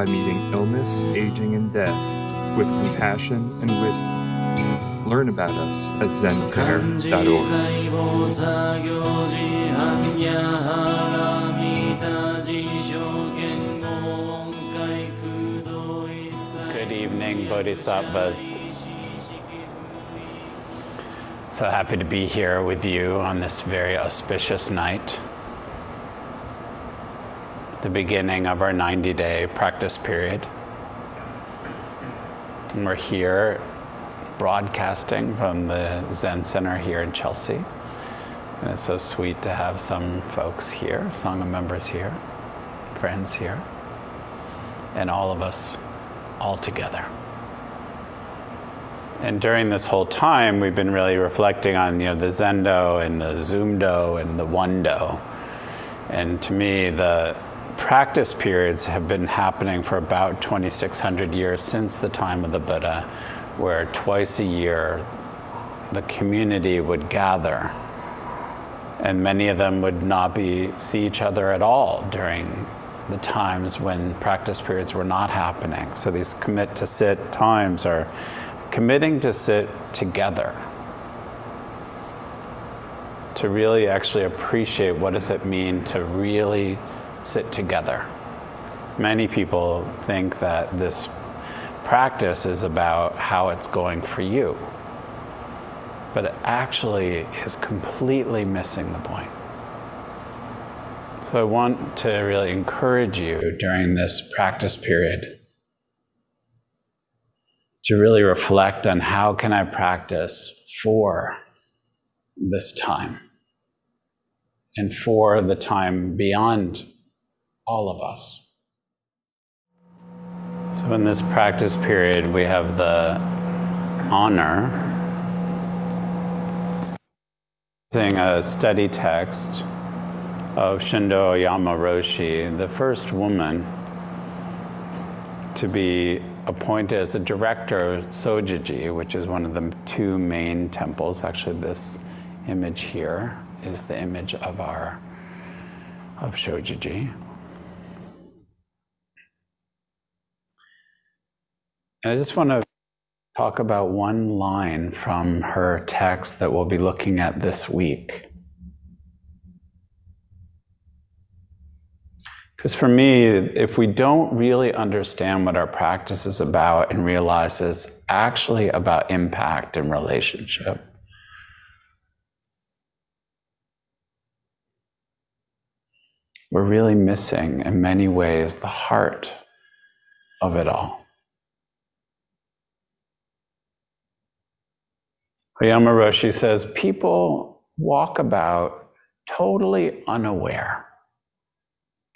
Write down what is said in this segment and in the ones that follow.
by meeting illness, aging, and death with compassion and wisdom. Learn about us at zencare.org. Good evening, Bodhisattvas. So happy to be here with you on this very auspicious night the beginning of our 90 day practice period. And we're here broadcasting from the Zen Center here in Chelsea. And it's so sweet to have some folks here, Sangha members here, friends here, and all of us all together. And during this whole time, we've been really reflecting on you know the Zendo and the Zoomdo and the Wando. And to me, the practice periods have been happening for about 2,600 years since the time of the Buddha, where twice a year the community would gather, and many of them would not be see each other at all during the times when practice periods were not happening. So these commit to sit times are committing to sit together to really actually appreciate what does it mean to really sit together. Many people think that this practice is about how it's going for you but it actually is completely missing the point. So i want to really encourage you during this practice period to really reflect on how can I practice for this time and for the time beyond all of us. So in this practice period, we have the honor using a study text of Shundo Aoyama Roshi, the first woman to be appointed as the director of Sojiji, which is one of the two main temples. Actually, this image here is the image of our of Sojiji. I just want to talk about one line from her text that we'll be looking at this week. Because for me, if we don't really understand what our practice is about and realize it's actually about impact and relationship, we're really missing, in many ways, the heart of it all. Aoyama Roshi says people walk about totally unaware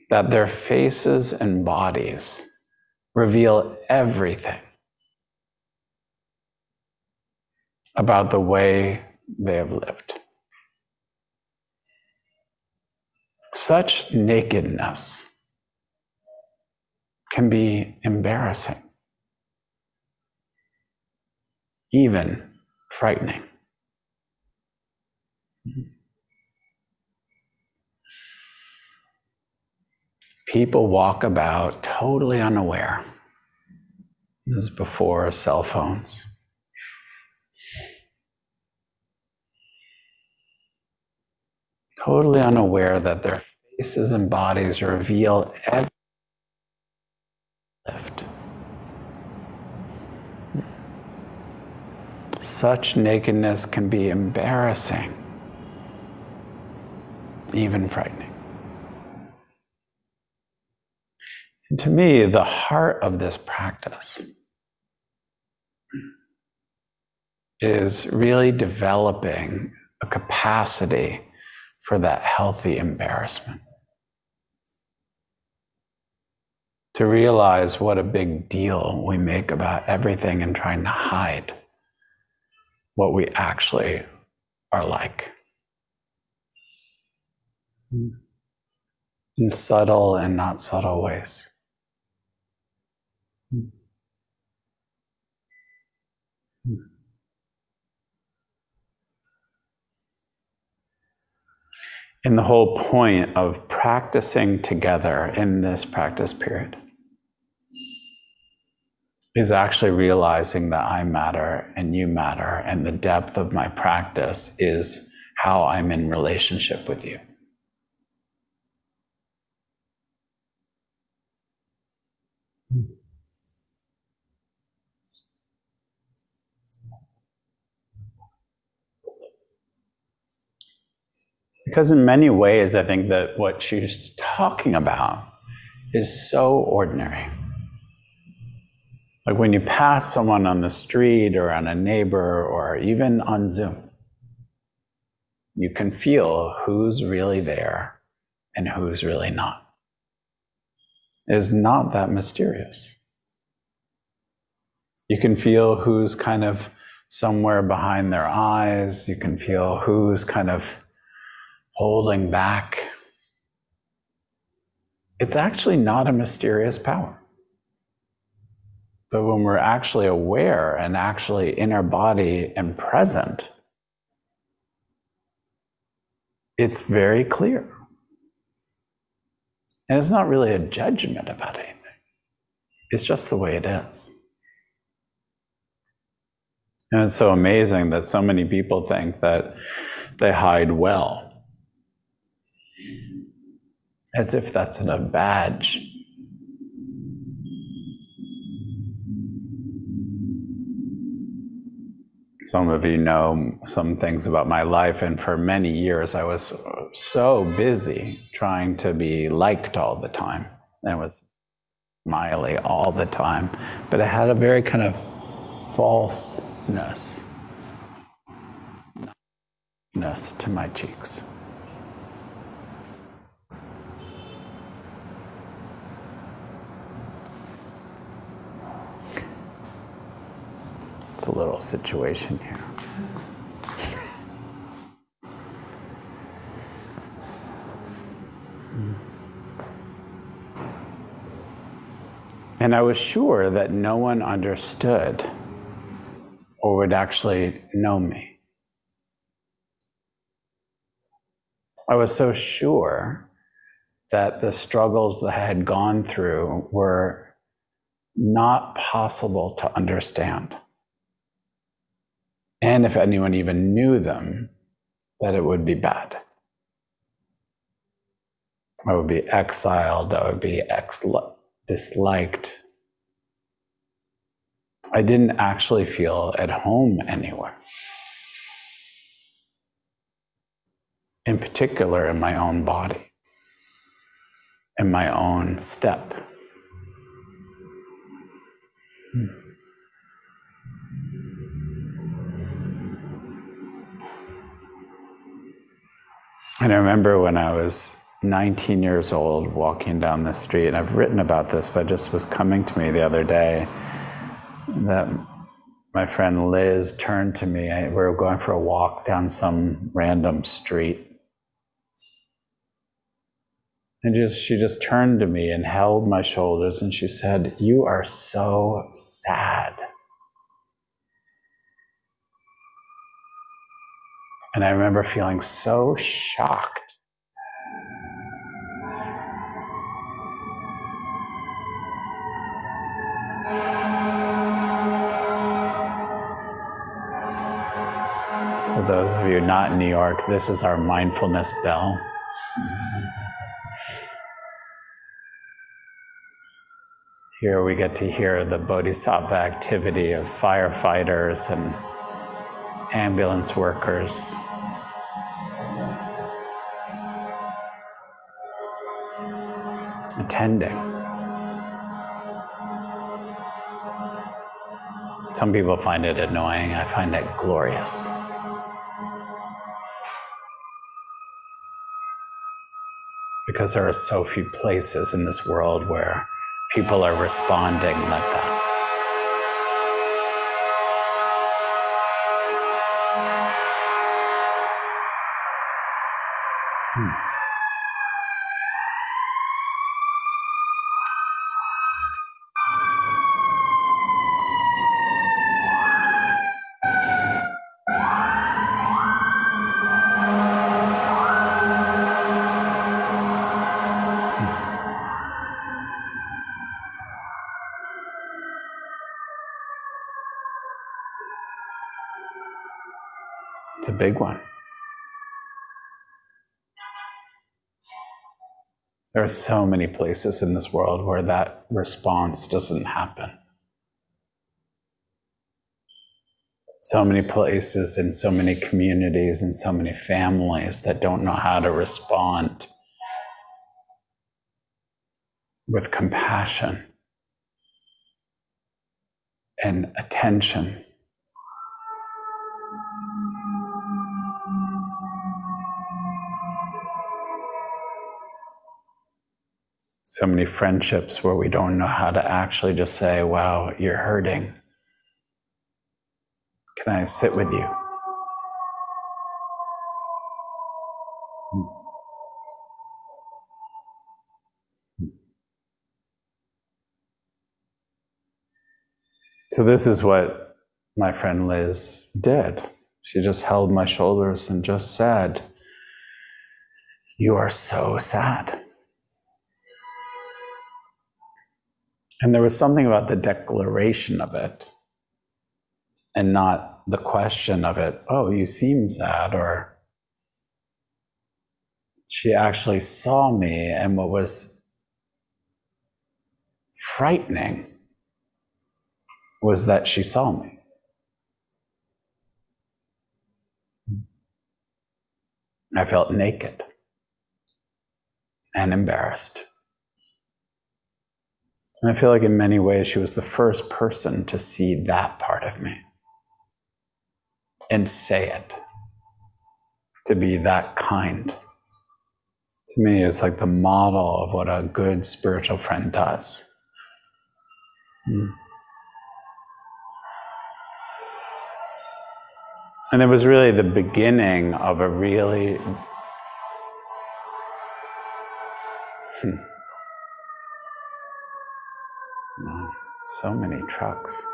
that their faces and bodies reveal everything about the way they have lived. Such nakedness can be embarrassing, even frightening. People walk about totally unaware. This is before cell phones. Totally unaware that their faces and bodies reveal every Such nakedness can be embarrassing, even frightening. And to me, the heart of this practice is really developing a capacity for that healthy embarrassment. to realize what a big deal we make about everything and trying to hide what we actually are like. In subtle and not subtle ways. And the whole point of practicing together in this practice period is actually realizing that I matter and you matter, and the depth of my practice is how I'm in relationship with you. Because, in many ways, I think that what she's talking about is so ordinary. Like when you pass someone on the street or on a neighbor or even on Zoom, you can feel who's really there and who's really not. It is not that mysterious. You can feel who's kind of somewhere behind their eyes. You can feel who's kind of holding back. It's actually not a mysterious power. But when we're actually aware and actually in our body and present, it's very clear. And it's not really a judgment about anything, it's just the way it is. And it's so amazing that so many people think that they hide well, as if that's a badge Some of you know some things about my life, and for many years I was so busy trying to be liked all the time. And was smiley all the time, but it had a very kind of falseness to my cheeks. A little situation here. And I was sure that no one understood or would actually know me. I was so sure that the struggles that I had gone through were not possible to understand and if anyone even knew them, that it would be bad. I would be exiled, I would be ex- disliked. I didn't actually feel at home anywhere. In particular, in my own body, in my own step. Hmm. And I remember when I was 19 years old walking down the street, and I've written about this, but it just was coming to me the other day that my friend Liz turned to me. we were going for a walk down some random street. And just she just turned to me and held my shoulders and she said, You are so sad. And I remember feeling so shocked. So, those of you not in New York, this is our mindfulness bell. Here we get to hear the bodhisattva activity of firefighters and ambulance workers. Attending. Some people find it annoying. I find it glorious. Because there are so few places in this world where people are responding like that. Are so many places in this world where that response doesn't happen. So many places and so many communities and so many families that don't know how to respond with compassion and attention. So many friendships where we don't know how to actually just say, wow, you're hurting. Can I sit with you? So, this is what my friend Liz did. She just held my shoulders and just said, You are so sad. And there was something about the declaration of it and not the question of it, oh, you seem sad, or she actually saw me, and what was frightening was that she saw me. I felt naked and embarrassed. And I feel like in many ways she was the first person to see that part of me and say it, to be that kind. To me, is like the model of what a good spiritual friend does. Hmm. And it was really the beginning of a really hmm, So many trucks.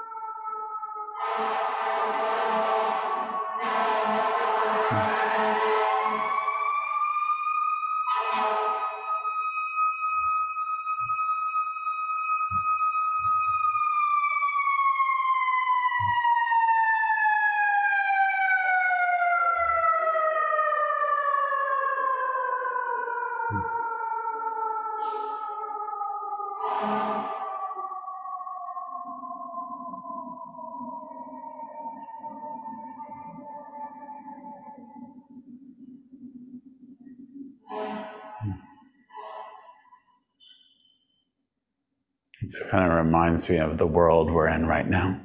It kind of reminds me of the world we're in right now.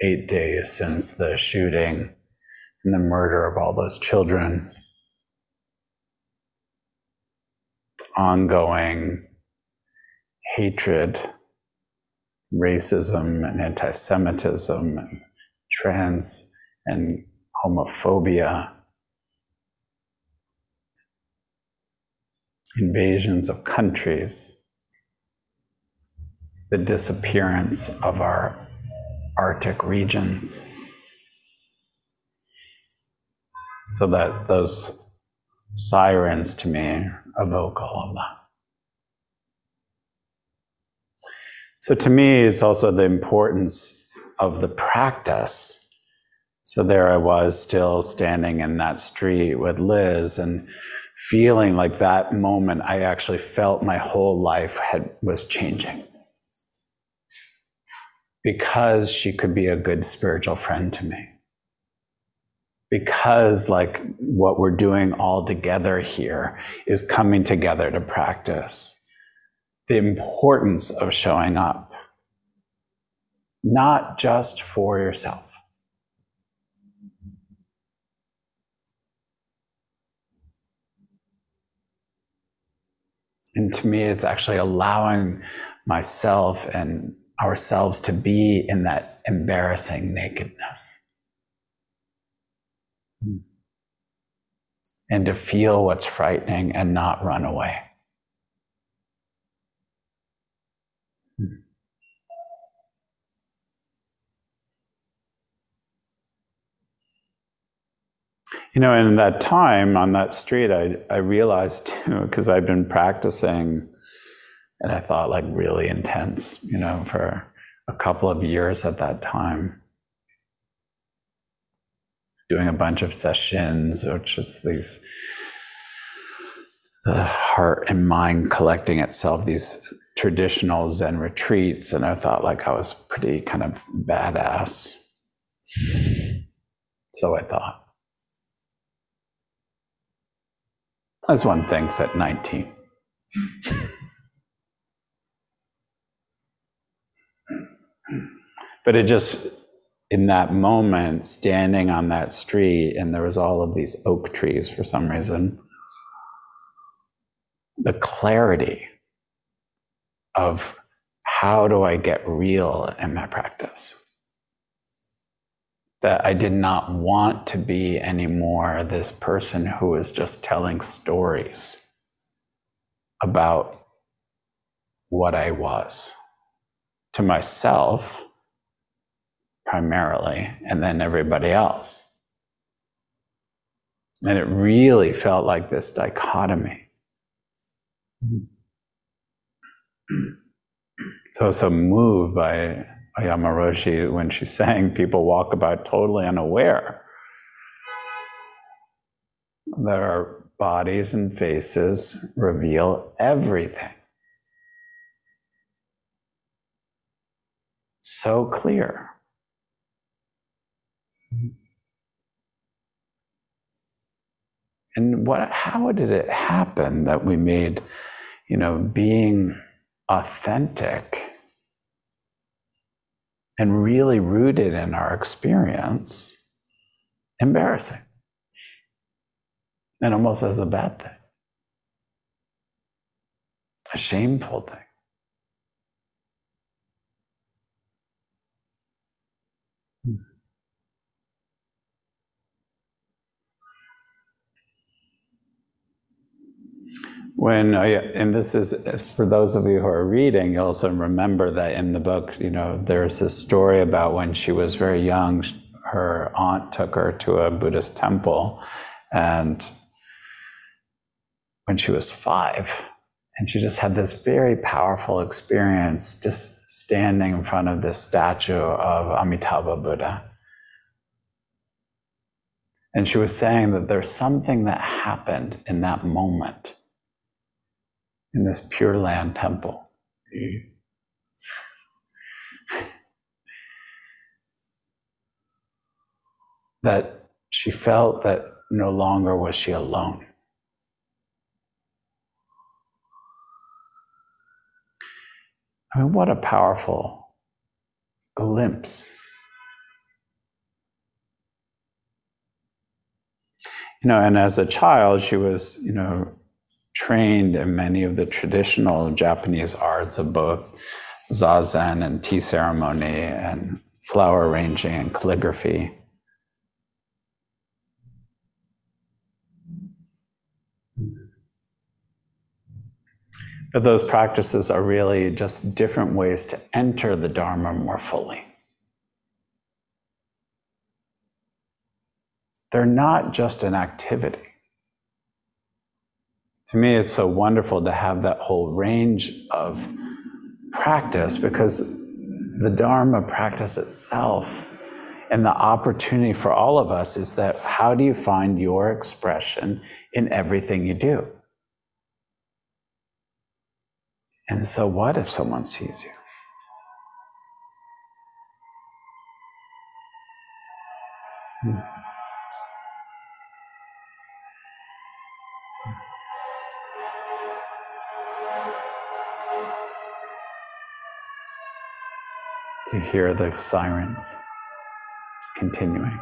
Eight days since the shooting and the murder of all those children. Ongoing hatred, racism, and anti Semitism, and trans and homophobia invasions of countries, the disappearance of our Arctic regions. So that those sirens to me evoke all of that. So to me, it's also the importance of the practice. So there I was still standing in that street with Liz and feeling like that moment I actually felt my whole life had was changing. Because she could be a good spiritual friend to me. Because like what we're doing all together here is coming together to practice the importance of showing up. Not just for yourself And to me, it's actually allowing myself and ourselves to be in that embarrassing nakedness. Hmm. And to feel what's frightening and not run away. You know, in that time on that street, I, I realized too, because I've been practicing and I thought like really intense, you know, for a couple of years at that time. Doing a bunch of sessions or just these, the heart and mind collecting itself, these traditional Zen retreats. And I thought like I was pretty kind of badass. So I thought. As one thinks at 19. but it just, in that moment, standing on that street, and there was all of these oak trees for some reason, the clarity of how do I get real in my practice? That I did not want to be anymore this person who was just telling stories about what I was to myself primarily, and then everybody else. And it really felt like this dichotomy. Mm-hmm. So I was so moved by Aoyama Roshi, when she's saying people walk about totally unaware that our bodies and faces reveal everything. So clear. And what, how did it happen that we made, you know, being authentic and really rooted in our experience embarrassing and almost as a bad thing, a shameful thing. When I, and this is for those of you who are reading, you also remember that in the book, you know, there's this story about when she was very young, her aunt took her to a Buddhist temple, and when she was five, and she just had this very powerful experience just standing in front of this statue of Amitabha Buddha. And she was saying that there's something that happened in that moment in this Pure Land temple. that she felt that no longer was she alone. I mean, what a powerful glimpse. You know, and as a child, she was, you know, trained in many of the traditional Japanese arts of both zazen and tea ceremony and flower arranging and calligraphy. But those practices are really just different ways to enter the Dharma more fully. They're not just an activity to me, it's so wonderful to have that whole range of practice because the Dharma practice itself and the opportunity for all of us is that how do you find your expression in everything you do? And so, what if someone sees you? Hmm. To hear the sirens continuing.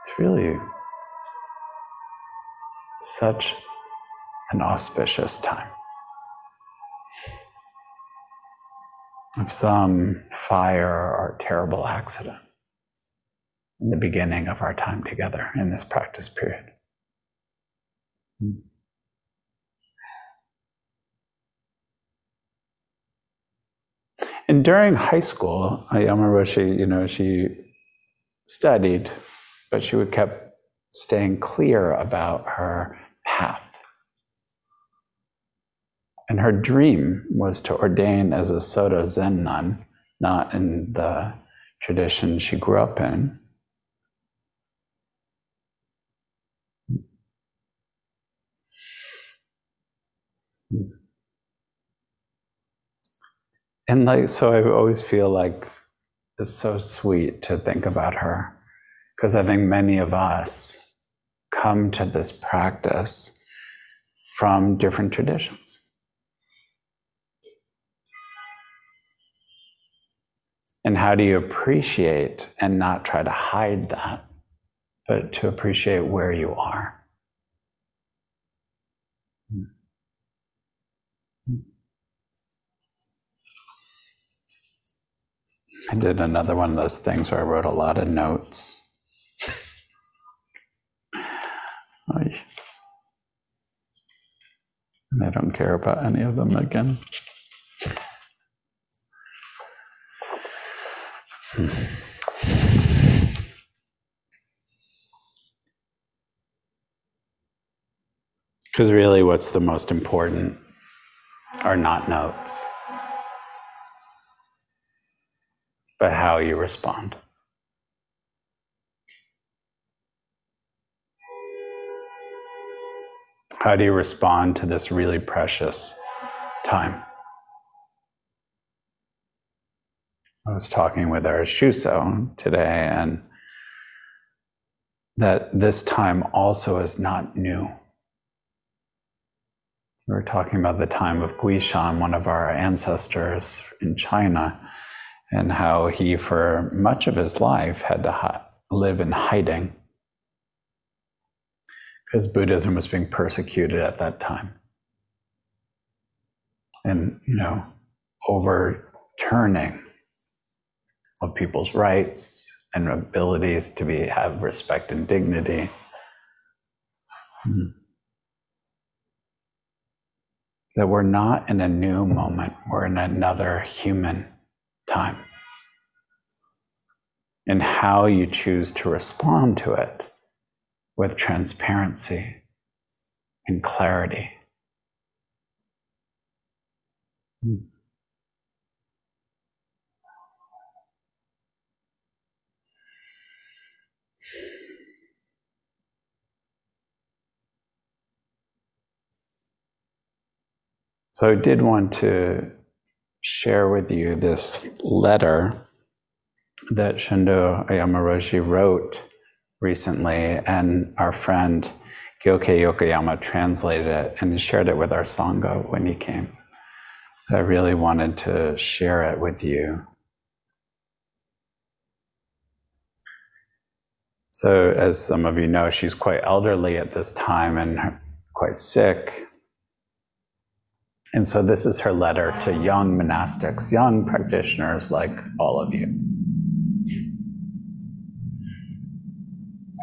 It's really such an auspicious time. Of some fire or terrible accident in the beginning of our time together in this practice period. And during high school, I remember she, you know, she studied, but she would kept staying clear about her path. And her dream was to ordain as a Soto Zen nun, not in the tradition she grew up in. And like, so I always feel like it's so sweet to think about her because I think many of us come to this practice from different traditions. And how do you appreciate and not try to hide that, but to appreciate where you are? I did another one of those things where I wrote a lot of notes. and I don't care about any of them again. Hmm. Because really, what's the most important are not notes. But how you respond. How do you respond to this really precious time? I was talking with our Shuso today, and that this time also is not new. We were talking about the time of Guishan, one of our ancestors in China, and how he, for much of his life, had to hi- live in hiding because Buddhism was being persecuted at that time. And, you know, overturning of people's rights and abilities to be have respect and dignity. Hmm. That we're not in a new moment, we're in another human time and how you choose to respond to it with transparency and clarity. Hmm. So I did want to share with you this letter that Shundo Aoyama Roshi wrote recently, and our friend Gyoke Yokoyama translated it and shared it with our Sangha when he came. I really wanted to share it with you. So, as some of you know, she's quite elderly at this time and quite sick. And so this is her letter to young monastics, young practitioners like all of you.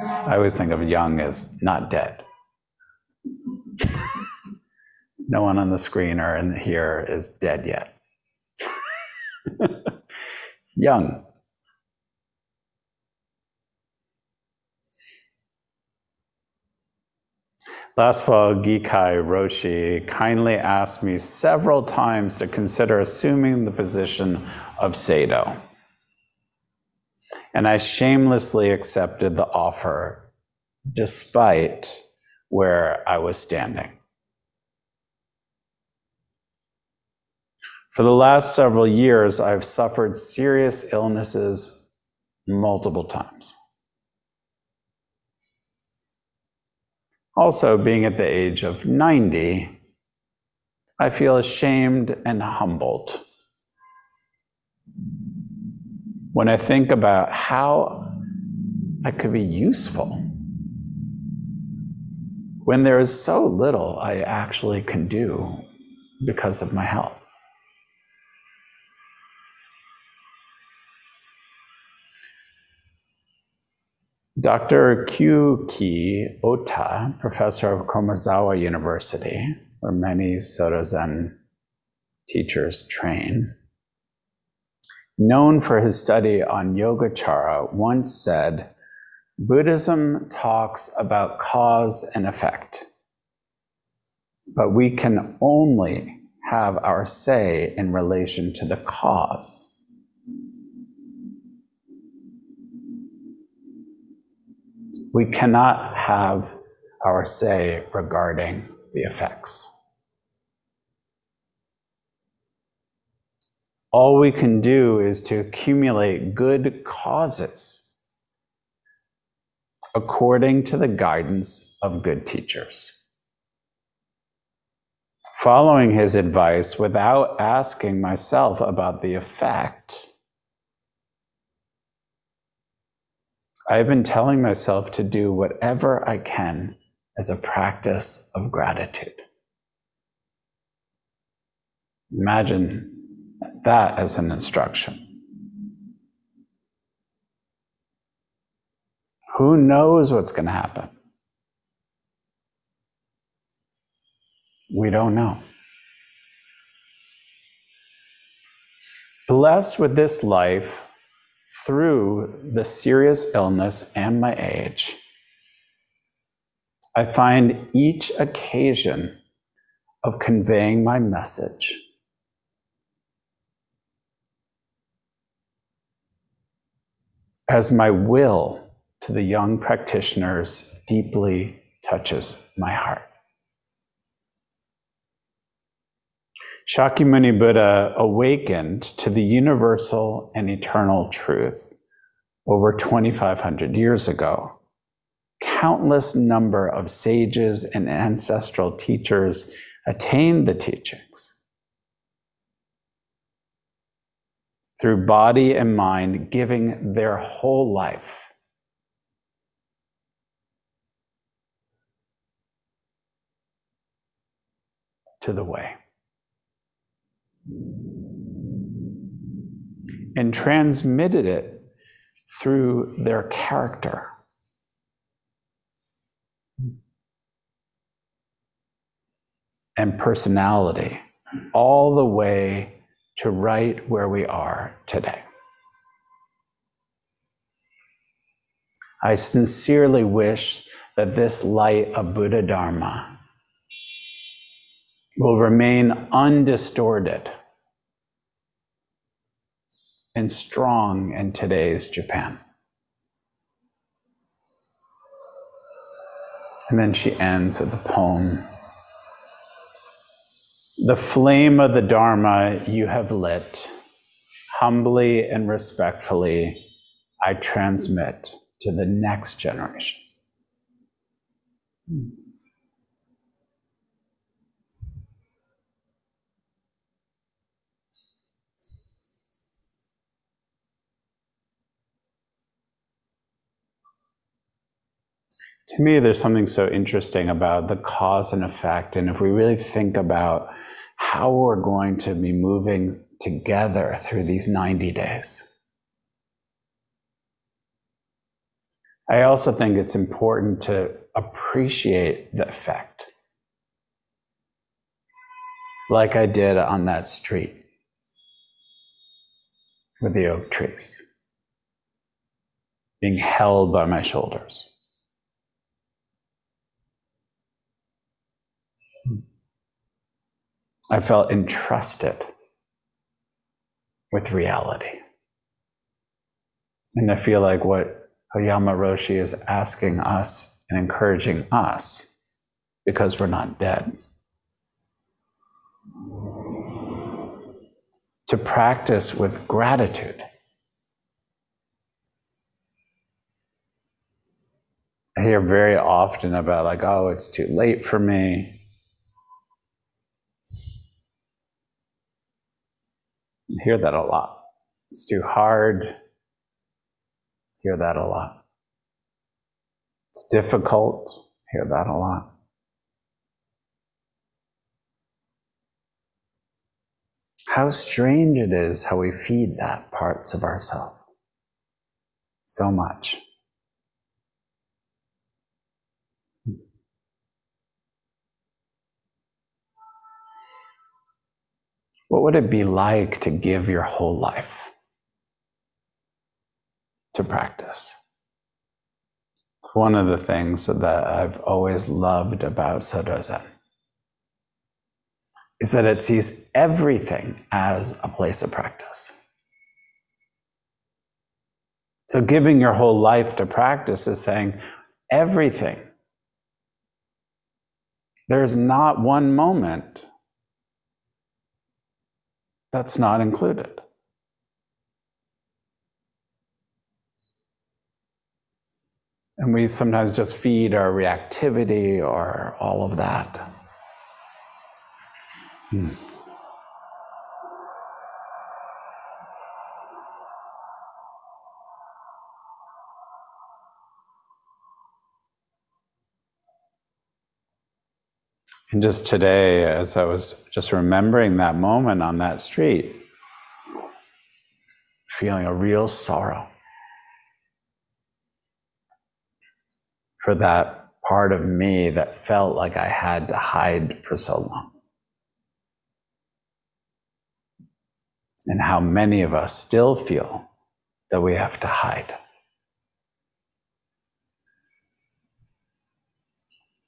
I always think of young as not dead. no one on the screen or in here is dead yet. young. Last fall, Gikai Roshi kindly asked me several times to consider assuming the position of Sado. And I shamelessly accepted the offer despite where I was standing. For the last several years, I've suffered serious illnesses multiple times. Also, being at the age of 90, I feel ashamed and humbled when I think about how I could be useful. when there is so little I actually can do because of my health. Dr. Kyuki Ota, professor of Komazawa University, where many Soto Zen teachers train, known for his study on Yogacara, once said, Buddhism talks about cause and effect, but we can only have our say in relation to the cause. We cannot have our say regarding the effects. All we can do is to accumulate good causes according to the guidance of good teachers. Following his advice without asking myself about the effect, I've been telling myself to do whatever I can as a practice of gratitude. Imagine that as an instruction. Who knows what's going to happen? We don't know. Blessed with this life through the serious illness and my age, I find each occasion of conveying my message as my will to the young practitioners deeply touches my heart. Shakyamuni Buddha awakened to the universal and eternal truth over 2,500 years ago. Countless number of sages and ancestral teachers attained the teachings. Through body and mind, giving their whole life to the way. And transmitted it through their character. And personality, all the way to right where we are today. I sincerely wish that this light of Buddha Dharma will remain undistorted and strong in today's Japan. And then she ends with a poem. The flame of the Dharma you have lit, humbly and respectfully, I transmit to the next generation. Hmm. To me, there's something so interesting about the cause and effect. And if we really think about how we're going to be moving together through these 90 days, I also think it's important to appreciate the effect, like I did on that street with the oak trees, being held by my shoulders. I felt entrusted with reality. And I feel like what Aoyama Roshi is asking us and encouraging us, because we're not dead, to practice with gratitude. I hear very often about, like, oh, it's too late for me. Hear that a lot. It's too hard. Hear that a lot. It's difficult. Hear that a lot. How strange it is how we feed that parts of ourselves. So much. What would it be like to give your whole life to practice? One of the things that I've always loved about Soto Zen is that it sees everything as a place of practice. So, giving your whole life to practice is saying everything. There's not one moment that's not included. And we sometimes just feed our reactivity or all of that. Hmm. And just today, as I was just remembering that moment on that street, feeling a real sorrow for that part of me that felt like I had to hide for so long. And how many of us still feel that we have to hide.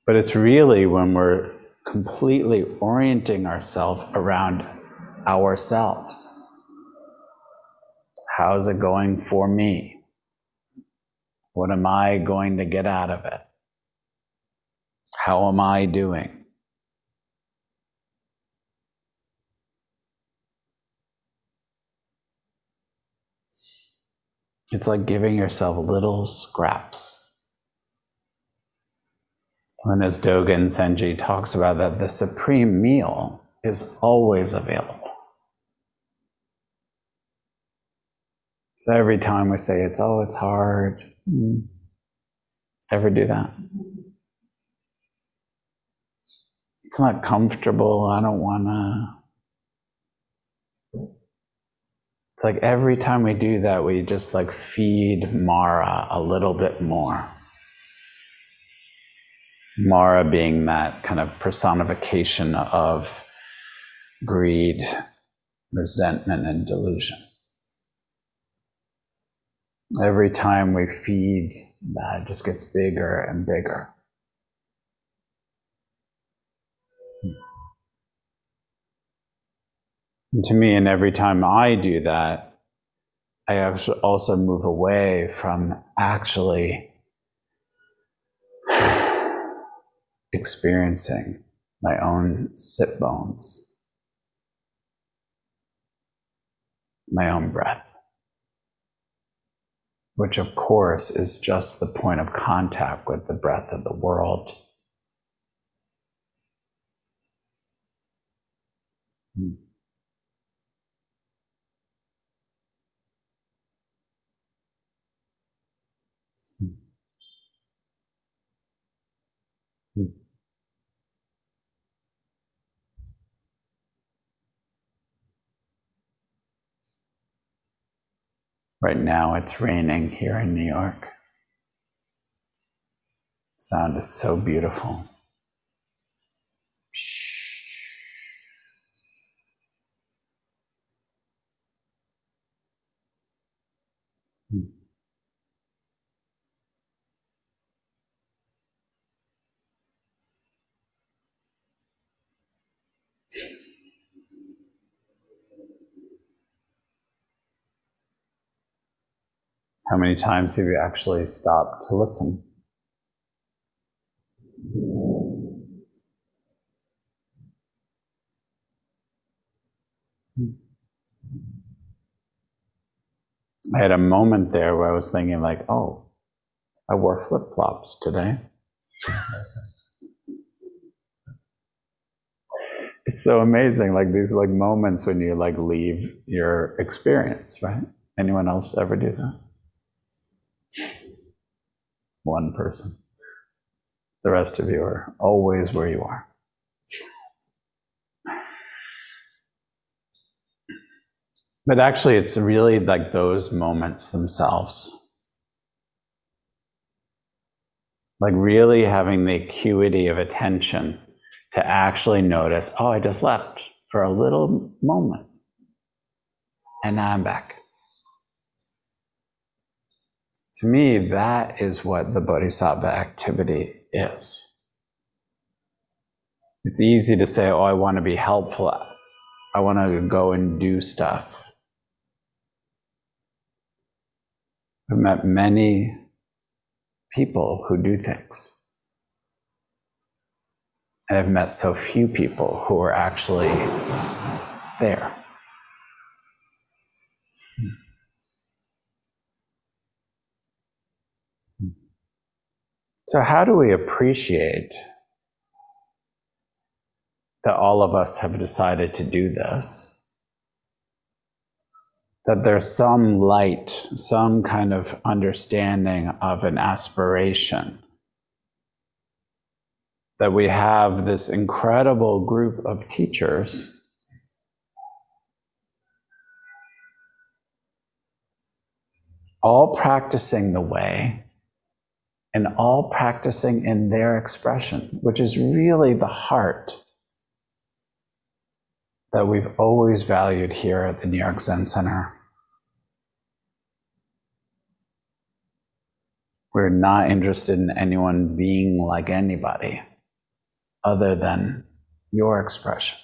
But it's really when we're completely orienting ourselves around ourselves. How's it going for me? What am I going to get out of it? How am I doing? It's like giving yourself little scraps and as Dogen Zenji talks about that, the supreme meal is always available. So every time we say it's, oh, it's hard, hmm. ever do that? It's not comfortable. I don't want to. It's like every time we do that, we just like feed Mara a little bit more. Mara being that kind of personification of greed, resentment, and delusion. Every time we feed, that it just gets bigger and bigger. And to me, and every time I do that, I also move away from actually experiencing my own sit bones, my own breath, which of course is just the point of contact with the breath of the world. Hmm. Right now it's raining here in New York. The sound is so beautiful. How many times have you actually stopped to listen? I had a moment there where I was thinking, like, oh, I wore flip flops today. it's so amazing, like these like moments when you like leave your experience, right? Anyone else ever do that? One person. The rest of you are always where you are. But actually, it's really like those moments themselves. Like, really having the acuity of attention to actually notice oh, I just left for a little moment. And now I'm back. To me, that is what the bodhisattva activity is. It's easy to say, oh, I want to be helpful. I want to go and do stuff. I've met many people who do things. And I've met so few people who are actually there. So, how do we appreciate that all of us have decided to do this? That there's some light, some kind of understanding of an aspiration. That we have this incredible group of teachers all practicing the way and all practicing in their expression, which is really the heart that we've always valued here at the New York Zen Center. We're not interested in anyone being like anybody other than your expression.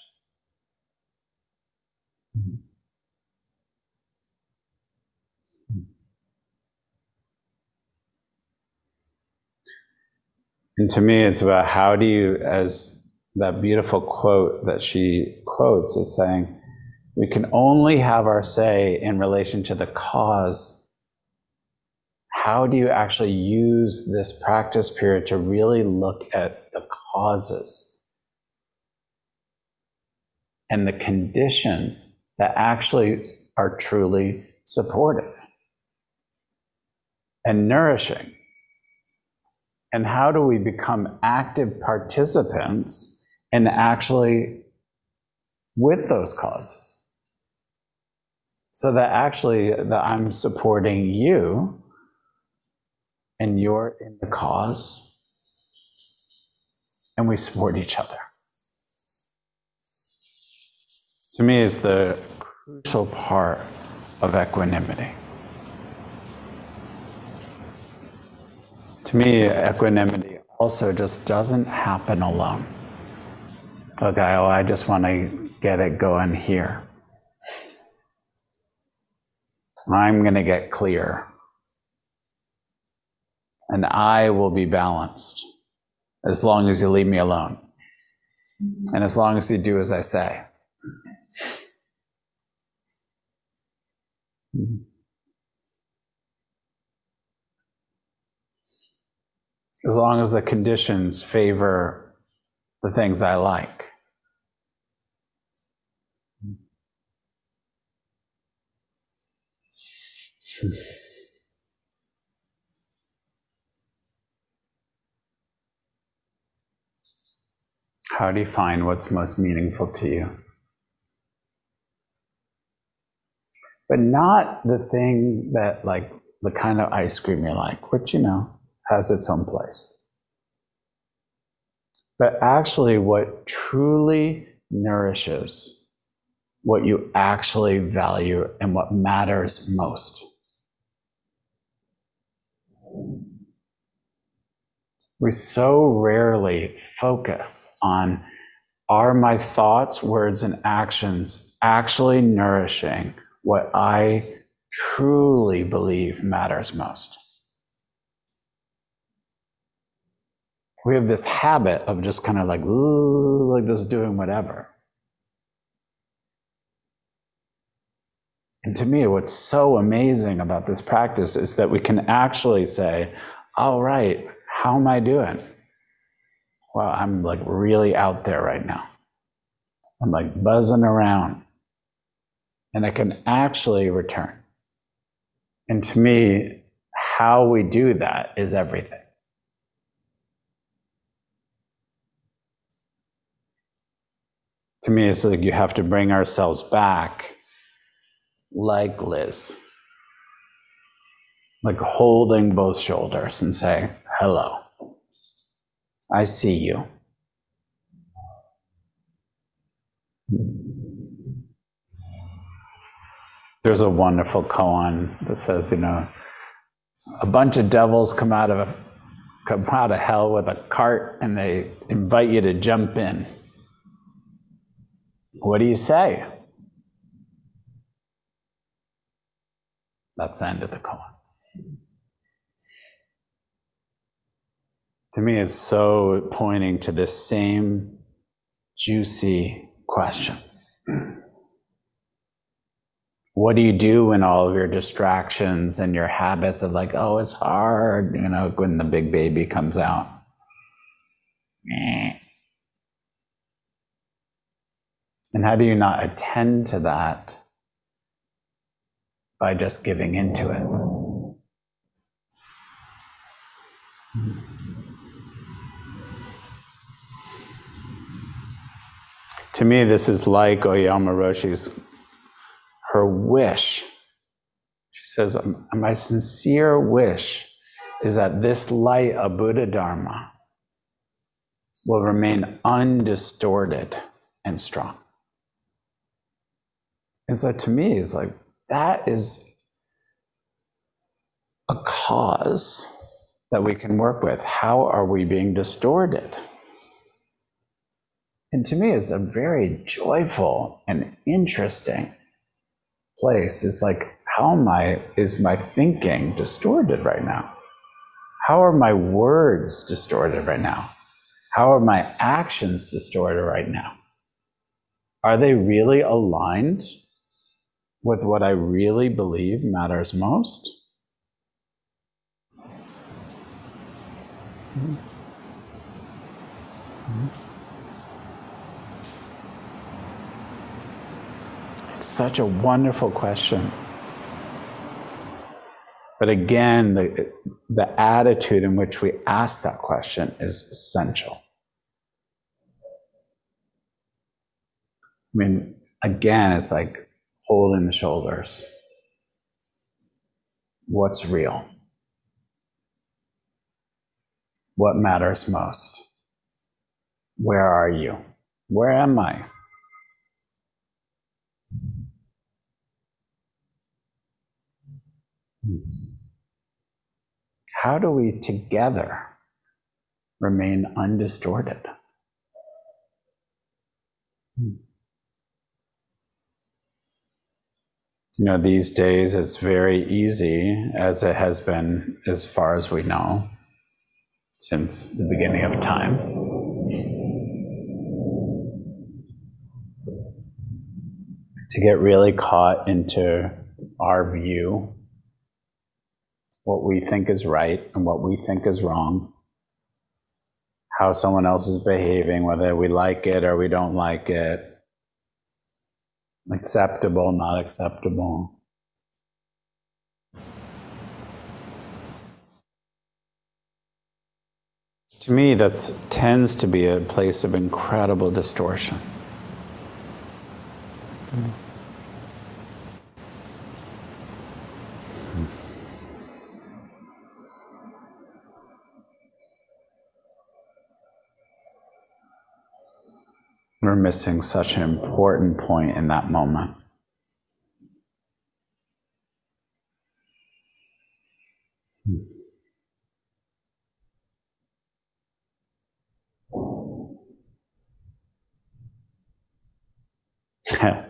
And to me, it's about how do you, as that beautiful quote that she quotes is saying, we can only have our say in relation to the cause. How do you actually use this practice period to really look at the causes and the conditions that actually are truly supportive and nourishing? And how do we become active participants and actually with those causes? So that actually that i'm supporting you and you're in the cause and we support each other. To me is the crucial part of equanimity to me, equanimity also just doesn't happen alone. Okay, oh, I just want to get it going here. I'm going to get clear. And I will be balanced as long as you leave me alone. And as long as you do as I say. Mm-hmm. As long as the conditions favor the things I like. Hmm. How do you find what's most meaningful to you? But not the thing that, like, the kind of ice cream you like, which, you know, has its own place. But actually, what truly nourishes what you actually value and what matters most. We so rarely focus on are my thoughts, words, and actions actually nourishing what I truly believe matters most? We have this habit of just kind of like, like just doing whatever. And to me, what's so amazing about this practice is that we can actually say, all right, how am I doing? Well, I'm like really out there right now. I'm like buzzing around. And I can actually return. And to me, how we do that is everything. To me, it's like you have to bring ourselves back like Liz, like holding both shoulders and say, Hello, I see you. There's a wonderful koan that says, you know, a bunch of devils come out of come out of hell with a cart and they invite you to jump in. What do you say? That's the end of the koan. To me, it's so pointing to this same juicy question. What do you do when all of your distractions and your habits of like, oh, it's hard, you know, when the big baby comes out? And how do you not attend to that by just giving into it? To me, this is like Aoyama Roshi's her wish. She says, um, My sincere wish is that this light of Buddha Dharma will remain undistorted and strong. And so to me, it's like that is a cause that we can work with. How are we being distorted? And to me, it's a very joyful and interesting place. It's like, how am I, is my thinking distorted right now? How are my words distorted right now? How are my actions distorted right now? Are they really aligned with what I really believe matters most? It's such a wonderful question. But again, the, the attitude in which we ask that question is essential. I mean, again, it's like holding the shoulders. What's real? What matters most? Where are you? Where am I? How do we together remain undistorted? You know, these days it's very easy, as it has been as far as we know, since the beginning of time. To get really caught into our view, what we think is right and what we think is wrong, how someone else is behaving, whether we like it or we don't like it, acceptable, not acceptable. To me, that tends to be a place of incredible distortion. Mm. We're missing such an important point in that moment.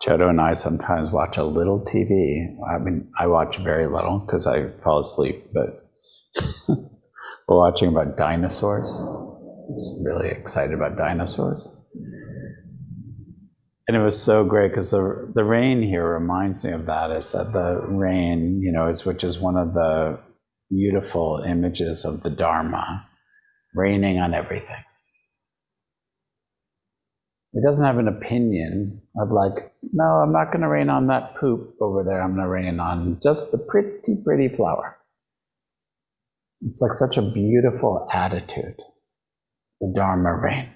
Chodo and I sometimes watch a little TV. I mean, I watch very little because I fall asleep, but we're watching about dinosaurs. I'm really excited about dinosaurs. And it was so great because the the rain here reminds me of that. Is that the rain, you know, is which is one of the beautiful images of the Dharma, raining on everything. It doesn't have an opinion of like, no, I'm not going to rain on that poop over there. I'm going to rain on just the pretty, pretty flower. It's like such a beautiful attitude, the Dharma rain.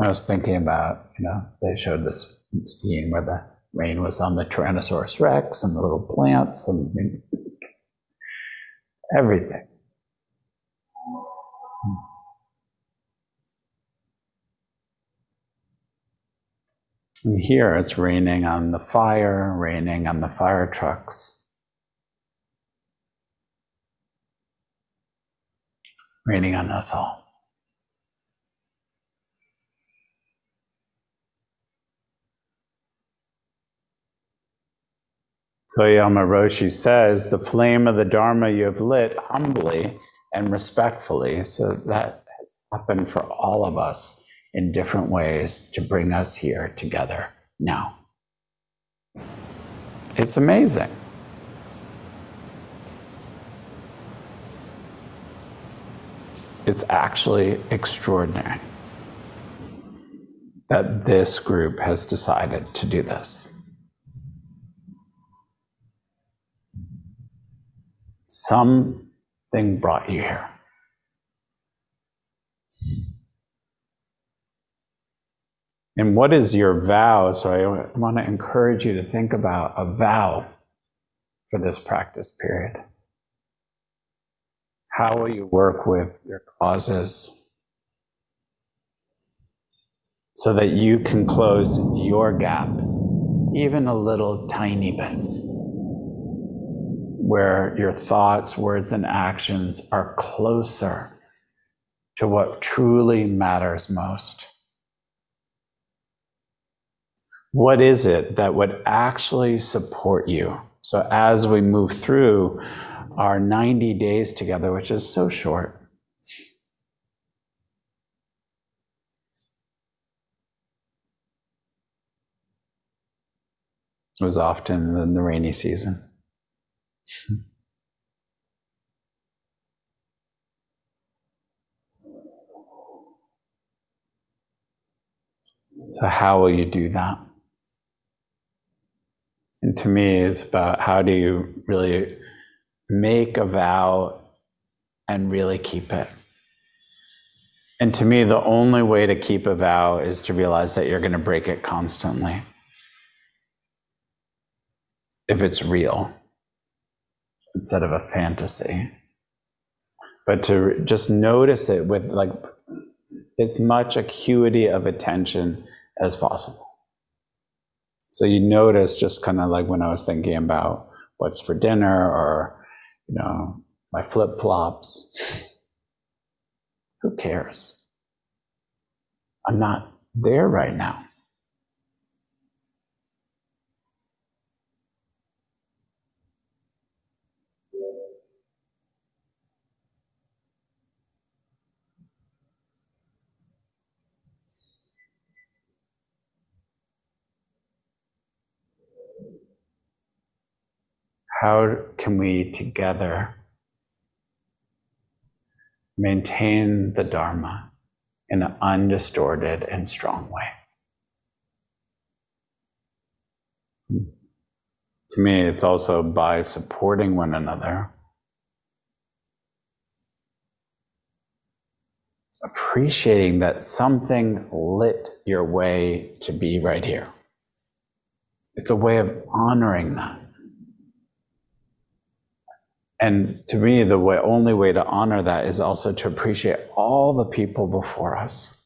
I was thinking about, you know, they showed this scene where the Rain was on the Tyrannosaurus rex and the little plants and everything. Hmm. And here it's raining on the fire, raining on the fire trucks, raining on us all. Aoyama Roshi says, the flame of the Dharma you have lit humbly and respectfully. So that has happened for all of us in different ways to bring us here together now. It's amazing. It's actually extraordinary that this group has decided to do this. Something brought you here. And what is your vow? So I want to encourage you to think about a vow for this practice period. How will you work with your causes so that you can close your gap, even a little tiny bit, where your thoughts, words, and actions are closer to what truly matters most? what is it that would actually support you? So, as we move through our 90 days together, which is so short, it was often in the rainy season. So, how will you do that? And to me, it's about how do you really make a vow and really keep it. And to me, the only way to keep a vow is to realize that you're going to break it constantly. If it's real, instead of a fantasy. But to just notice it with like as much acuity of attention as possible. So you notice just kind of like when I was thinking about what's for dinner or, you know, my flip flops. Who cares? I'm not there right now. How can we together maintain the Dharma in an undistorted and strong way? To me, it's also by supporting one another, appreciating that something lit your way to be right here. It's a way of honoring that. And to me, the way, only way to honor that is also to appreciate all the people before us.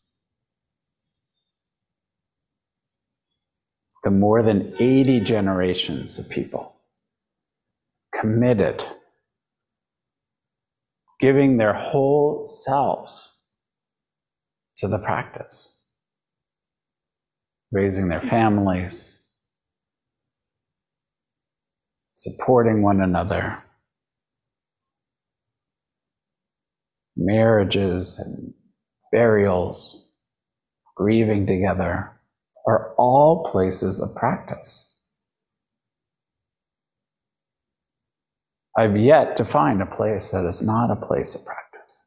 The more than 80 generations of people committed, giving their whole selves to the practice, raising their families, supporting one another marriages and burials, grieving together, are all places of practice. I've yet to find a place that is not a place of practice.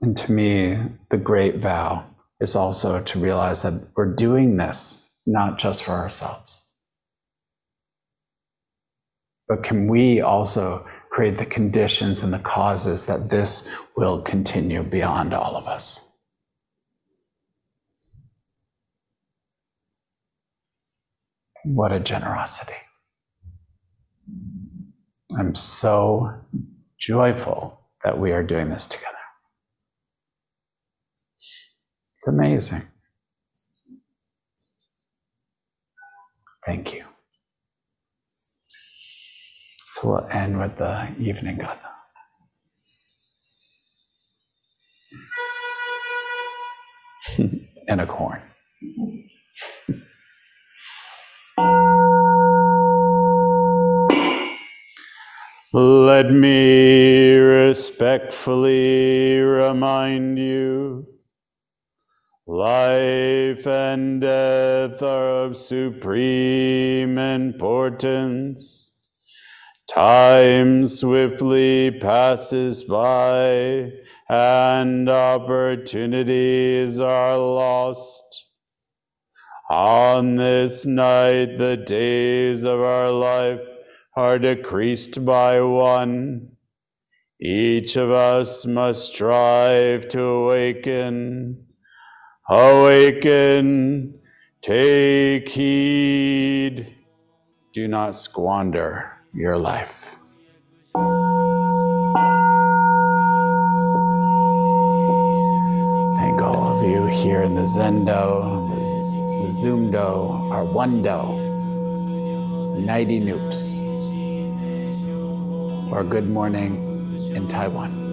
And to me, the great vow is also to realize that we're doing this not just for ourselves but can we also create the conditions and the causes that this will continue beyond all of us? What a generosity. I'm so joyful that we are doing this together. It's amazing. Thank you. So we'll end with the evening gatha. and a corn. Let me respectfully remind you life and death are of supreme importance. Time swiftly passes by and opportunities are lost. On this night, the days of our life are decreased by one. Each of us must strive to awaken. Awaken, take heed. Do not squander your life. Thank all of you here in the Zendo, the, the Zoomdo, our One-do, Nighty Noops or good morning in Taiwan.